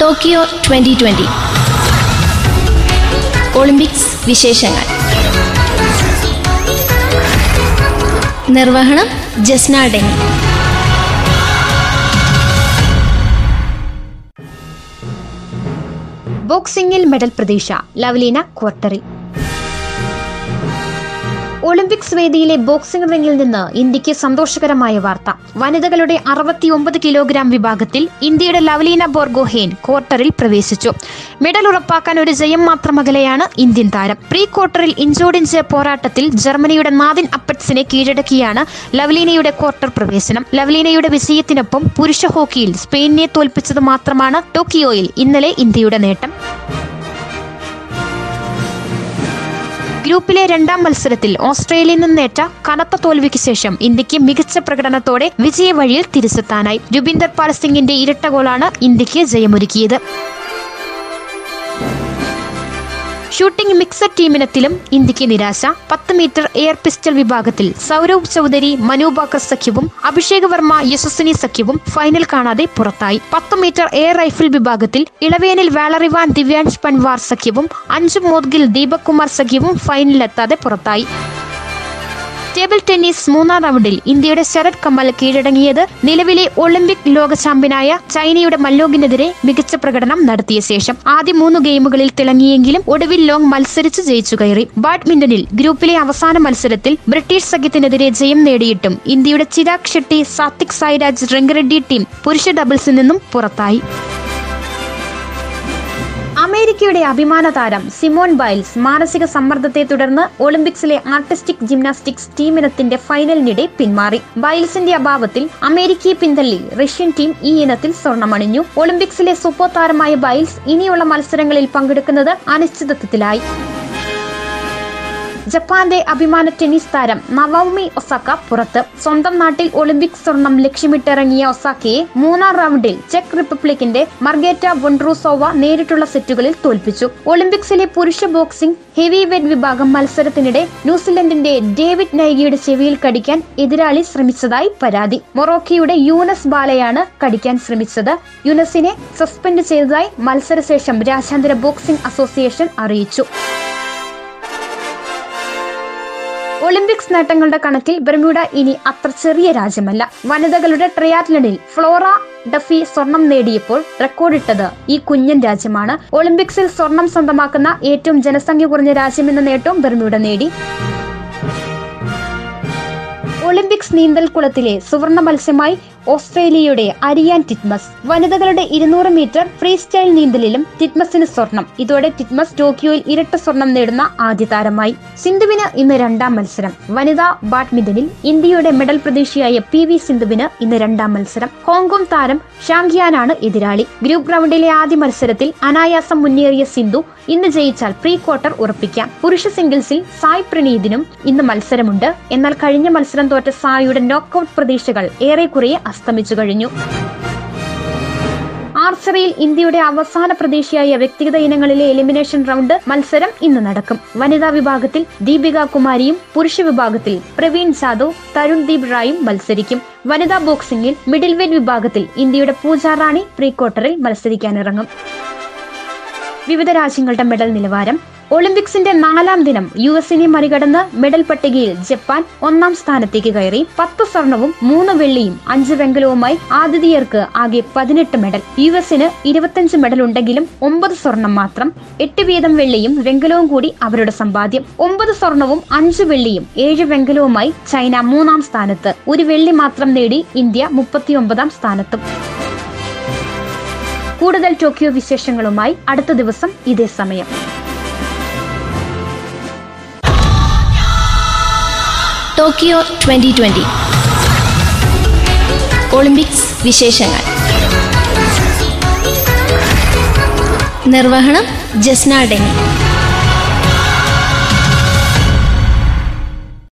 Tokyo twenty twenty. Olympics വിശേഷങ്ങൾ. നിർവഹണം Jasna ഡെങ്ങി. ബോക്സിംഗിൽ medal പ്രതീക്ഷ ലവ്ലീന ക്വാർട്ടറിൽ. ഒളിമ്പിക്സ് വേദിയിലെ ബോക്സിംഗ് റിംഗിൽ നിന്ന് ഇന്ത്യയ്ക്ക് സന്തോഷകരമായ വാർത്ത. വനിതകളുടെ അറുപത്തിയൊമ്പത് കിലോഗ്രാം വിഭാഗത്തിൽ ഇന്ത്യയുടെ ലവ്ലീന ബോർഗോഹേൻ ക്വാർട്ടറിൽ പ്രവേശിച്ചു. മെഡൽ ഉറപ്പാക്കാൻ ഒരു ജയം മാത്രം അകലെയാണ് ഇന്ത്യൻ താരം. പ്രീ ക്വാർട്ടറിൽ ഇഞ്ചോടിഞ്ച് പോരാട്ടത്തിൽ ജർമ്മനിയുടെ നാദിൻ അപ്പറ്റ്സിനെ കീഴടക്കിയാണ് ലവ്ലീനയുടെ ക്വാർട്ടർ പ്രവേശനം. ലവ്ലീനയുടെ വിജയത്തിനൊപ്പം പുരുഷ ഹോക്കിയിൽ സ്പെയിനിനെ തോൽപ്പിച്ചത് മാത്രമാണ് ടോക്കിയോയിൽ ഇന്നലെ ഇന്ത്യയുടെ നേട്ടം. ഗ്രൂപ്പിലെ രണ്ടാം മത്സരത്തിൽ ഓസ്ട്രേലിയയിൽ നിന്നേറ്റ കനത്ത തോൽവിക്ക് ശേഷം ഇന്ത്യയ്ക്ക് മികച്ച പ്രകടനത്തോടെ വിജയവഴിയിൽ തിരിച്ചെത്താനായി. രുബിന്ദർ പാൽ സിംഗിന്റെ ഇരട്ട ഗോളാണ് ഇന്ത്യയ്ക്ക് ജയമൊരുക്കിയത്. ഷൂട്ടിംഗ് മിക്സഡ് ടീമിനത്തിലും ഇന്ത്യയ്ക്ക് നിരാശ. പത്ത് മീറ്റർ എയർ പിസ്റ്റൾ വിഭാഗത്തിൽ സൗരവ് ചൗധരി മനുബാക്കർ സഖ്യവും അഭിഷേക് വർമ്മ യശസ്വിനി സഖ്യവും ഫൈനൽ കാണാതെ പുറത്തായി. പത്ത് മീറ്റർ എയർ റൈഫിൾ വിഭാഗത്തിൽ ഇളവേനിൽ വാളറിവാൻ ദിവ്യാൻഷ് പൻവാർ സഖ്യവും അഞ്ച് മോദ്ഗിൽ ദീപക് കുമാർ സഖ്യവും ഫൈനലിലെത്താതെ പുറത്തായി. ടേബിൾ ടെന്നീസ് മൂന്നാം റൗണ്ടിൽ ഇന്ത്യയുടെ ശരത് കമൽ കീഴടങ്ങിയത് നിലവിലെ ഒളിമ്പിക് ലോക ചാമ്പ്യനായ ചൈനയുടെ മല്ലോഗിനെതിരെ മികച്ച പ്രകടനം നടത്തിയ ശേഷം ആദ്യ മൂന്ന് ഗെയിമുകളിൽ തിളങ്ങിയെങ്കിലും ഒടുവിൽ ലോങ് മത്സരിച്ച് ജയിച്ചു കയറി. ബാഡ്മിന്റണിൽ ഗ്രൂപ്പിലെ അവസാന മത്സരത്തിൽ ബ്രിട്ടീഷ് സഖ്യത്തിനെതിരെ ജയം നേടിയിട്ടും ഇന്ത്യയുടെ ചിരാഗ് ഷെട്ടി സാത്വിക് സായിരാജ് റെങ്കറെഡ്ഡി ടീം പുരുഷ ഡബിൾസിൽ നിന്നും പുറത്തായി. അമേരിക്കയുടെ അഭിമാന താരം സിമോൺ ബൈൽസ് മാനസിക സമ്മർദ്ദത്തെ തുടർന്ന് ഒളിമ്പിക്സിലെ ആർട്ടിസ്റ്റിക് ജിംനാസ്റ്റിക്സ് ടീമിനത്തിന്റെ ഫൈനലിനിടെ പിന്മാറി. ബൈൽസിന്റെ അഭാവത്തിൽ അമേരിക്കയെ പിന്തള്ളി റഷ്യൻ ടീം ഈ ഇനത്തിൽ സ്വർണമണിഞ്ഞു. ഒളിമ്പിക്സിലെ സൂപ്പർ താരമായ ബൈൽസ് ഇനിയുള്ള മത്സരങ്ങളിൽ പങ്കെടുക്കുന്നത് അനിശ്ചിതത്വത്തിലായി. ജപ്പാന്റെ അഭിമാന ടെന്നീസ് താരം നവോമി ഒസാക്ക പുറത്ത് സ്വന്തം നാട്ടിൽ ഒളിമ്പിക് സ്വർണം ലക്ഷ്യമിട്ടിറങ്ങിയ ഒസാക്കയെ മൂന്നാം റൗണ്ടിൽ ചെക്ക് റിപ്പബ്ലിക്കിന്റെ മർഗേറ്റ വൊൺട്രൂസോവ നേരിട്ടുള്ള സെറ്റുകളിൽ തോൽപ്പിച്ചു. ഒളിമ്പിക്സിലെ പുരുഷ ബോക്സിംഗ് ഹെവി വെയ്റ്റ് വിഭാഗം മത്സരത്തിനിടെ ന്യൂസിലൻഡിന്റെ ഡേവിഡ് നൈഗിയുടെ ചെവിയിൽ കടിക്കാൻ എതിരാളി ശ്രമിച്ചതായി പരാതി. മൊറോക്കയുടെ യൂനസ് ബാലയാണ് കടിക്കാൻ ശ്രമിച്ചത്. യുനസിനെ സസ്പെൻഡ് ചെയ്തതായി മത്സരശേഷം രാജ്യാന്തര ബോക്സിംഗ് അസോസിയേഷൻ അറിയിച്ചു. ഒളിമ്പിക്സ് നേട്ടങ്ങളുടെ കണക്കിൽ ബെർമ്യൂഡ ഇനി അത്ര ചെറിയ രാജ്യമല്ല. വനിതകളുടെ ട്രയാത്ലണിൽ ഫ്ലോറ ഡഫി സ്വർണം നേടിയപ്പോൾ റെക്കോർഡിട്ടത് ഈ കുഞ്ഞൻ രാജ്യമാണ്. ഒളിമ്പിക്സിൽ സ്വർണം സ്വന്തമാക്കുന്ന ഏറ്റവും ജനസംഖ്യ കുറഞ്ഞ രാജ്യമെന്ന നേട്ടവും ബെർമ്യൂഡ നേടി. ഒളിമ്പിക്സ് നീന്തൽക്കുളത്തിലെ സുവർണ മത്സ്യമായി ഓസ്ട്രേലിയയുടെ അരിയാൻ ടിറ്റ്മസ് വനിതകളുടെ ഇരുന്നൂറ് മീറ്റർ ഫ്രീ സ്റ്റൈൽ നീന്തലിലും ടിറ്റ്മസിന് സ്വർണം. ഇതോടെ ടിറ്റ്മസ് ടോക്കിയോയിൽ ഇരട്ട സ്വർണം നേടുന്ന ആദ്യ താരമായി. സിന്ധുവിന് ഇന്ന് രണ്ടാം മത്സരം. വനിതാ ബാഡ്മിന്റണിൽ ഇന്ത്യയുടെ മെഡൽ പ്രതീക്ഷയായ പി വി സിന്ധുവിന് ഇന്ന് രണ്ടാം മത്സരം. ഹോങ്കോങ് താരം ഷാങ്യാനാണ് എതിരാളി. ഗ്രൂപ്പ് റൗണ്ടിലെ ആദ്യ മത്സരത്തിൽ അനായാസം മുന്നേറിയ സിന്ധു ഇന്ന് ജയിച്ചാൽ പ്രീ ക്വാർട്ടർ ഉറപ്പിക്കാം. പുരുഷ സിംഗിൾസിൽ സായ് പ്രണീതിനും ഇന്ന് മത്സരമുണ്ട്. എന്നാൽ കഴിഞ്ഞ മത്സരം തോറ്റ സായിയുടെ നോക്കൌട്ട് പ്രതീക്ഷകൾ ഏറെക്കുറെ അസ്തമിച്ചു കഴിഞ്ഞു. ആർച്ചറിയിൽ ഇന്ത്യയുടെ അവസാന പ്രതീക്ഷയായ വ്യക്തിഗത ഇനങ്ങളിലെ എലിമിനേഷൻ റൗണ്ട് മത്സരം ഇന്ന് നടക്കും. വനിതാ വിഭാഗത്തിൽ ദീപിക കുമാരിയും പുരുഷ വിഭാഗത്തിൽ പ്രവീൺ ജാദവ് തരുൺ ദീപ് റായും മത്സരിക്കും. വനിതാ ബോക്സിംഗിൽ മിഡിൽ വെയ്റ്റ് വിഭാഗത്തിൽ ഇന്ത്യയുടെ പൂജ റാണി പ്രീ ക്വാർട്ടറിൽ മത്സരിക്കാനിറങ്ങും. വിവിധ രാജ്യങ്ങളുടെ മെഡൽ നിലവാരം. ഒളിമ്പിക്സിന്റെ നാലാം ദിനം യു എസിനെ മറികടന്ന് മെഡൽ പട്ടികയിൽ ജപ്പാൻ ഒന്നാം സ്ഥാനത്തേക്ക് കയറി. പത്ത് സ്വർണവും മൂന്ന് വെള്ളിയും അഞ്ച് വെങ്കലവുമായി ആതിഥേയർക്ക് ആകെ പതിനെട്ട് മെഡൽ. യു എസിന് ഇരുപത്തിയഞ്ച് മെഡൽ ഉണ്ടെങ്കിലും ഒമ്പത് സ്വർണം മാത്രം. എട്ട് വീതം വെള്ളിയും വെങ്കലവും കൂടി അവരുടെ സമ്പാദ്യം. ഒമ്പത് സ്വർണവും അഞ്ച് വെള്ളിയും ഏഴ് വെങ്കലവുമായി ചൈന മൂന്നാം സ്ഥാനത്ത്. ഒരു വെള്ളി മാത്രം നേടി ഇന്ത്യ മുപ്പത്തിയൊമ്പതാം സ്ഥാനത്തും. കൂടുതൽ ടോക്കിയോ വിശേഷങ്ങളുമായി അടുത്ത ദിവസം ഇതേ സമയം. Tokyo twenty twenty. ഒളിമ്പിക്സ് വിശേഷങ്ങൾ. നിർവഹണം ജസ്നാ ഡെങ്ങി.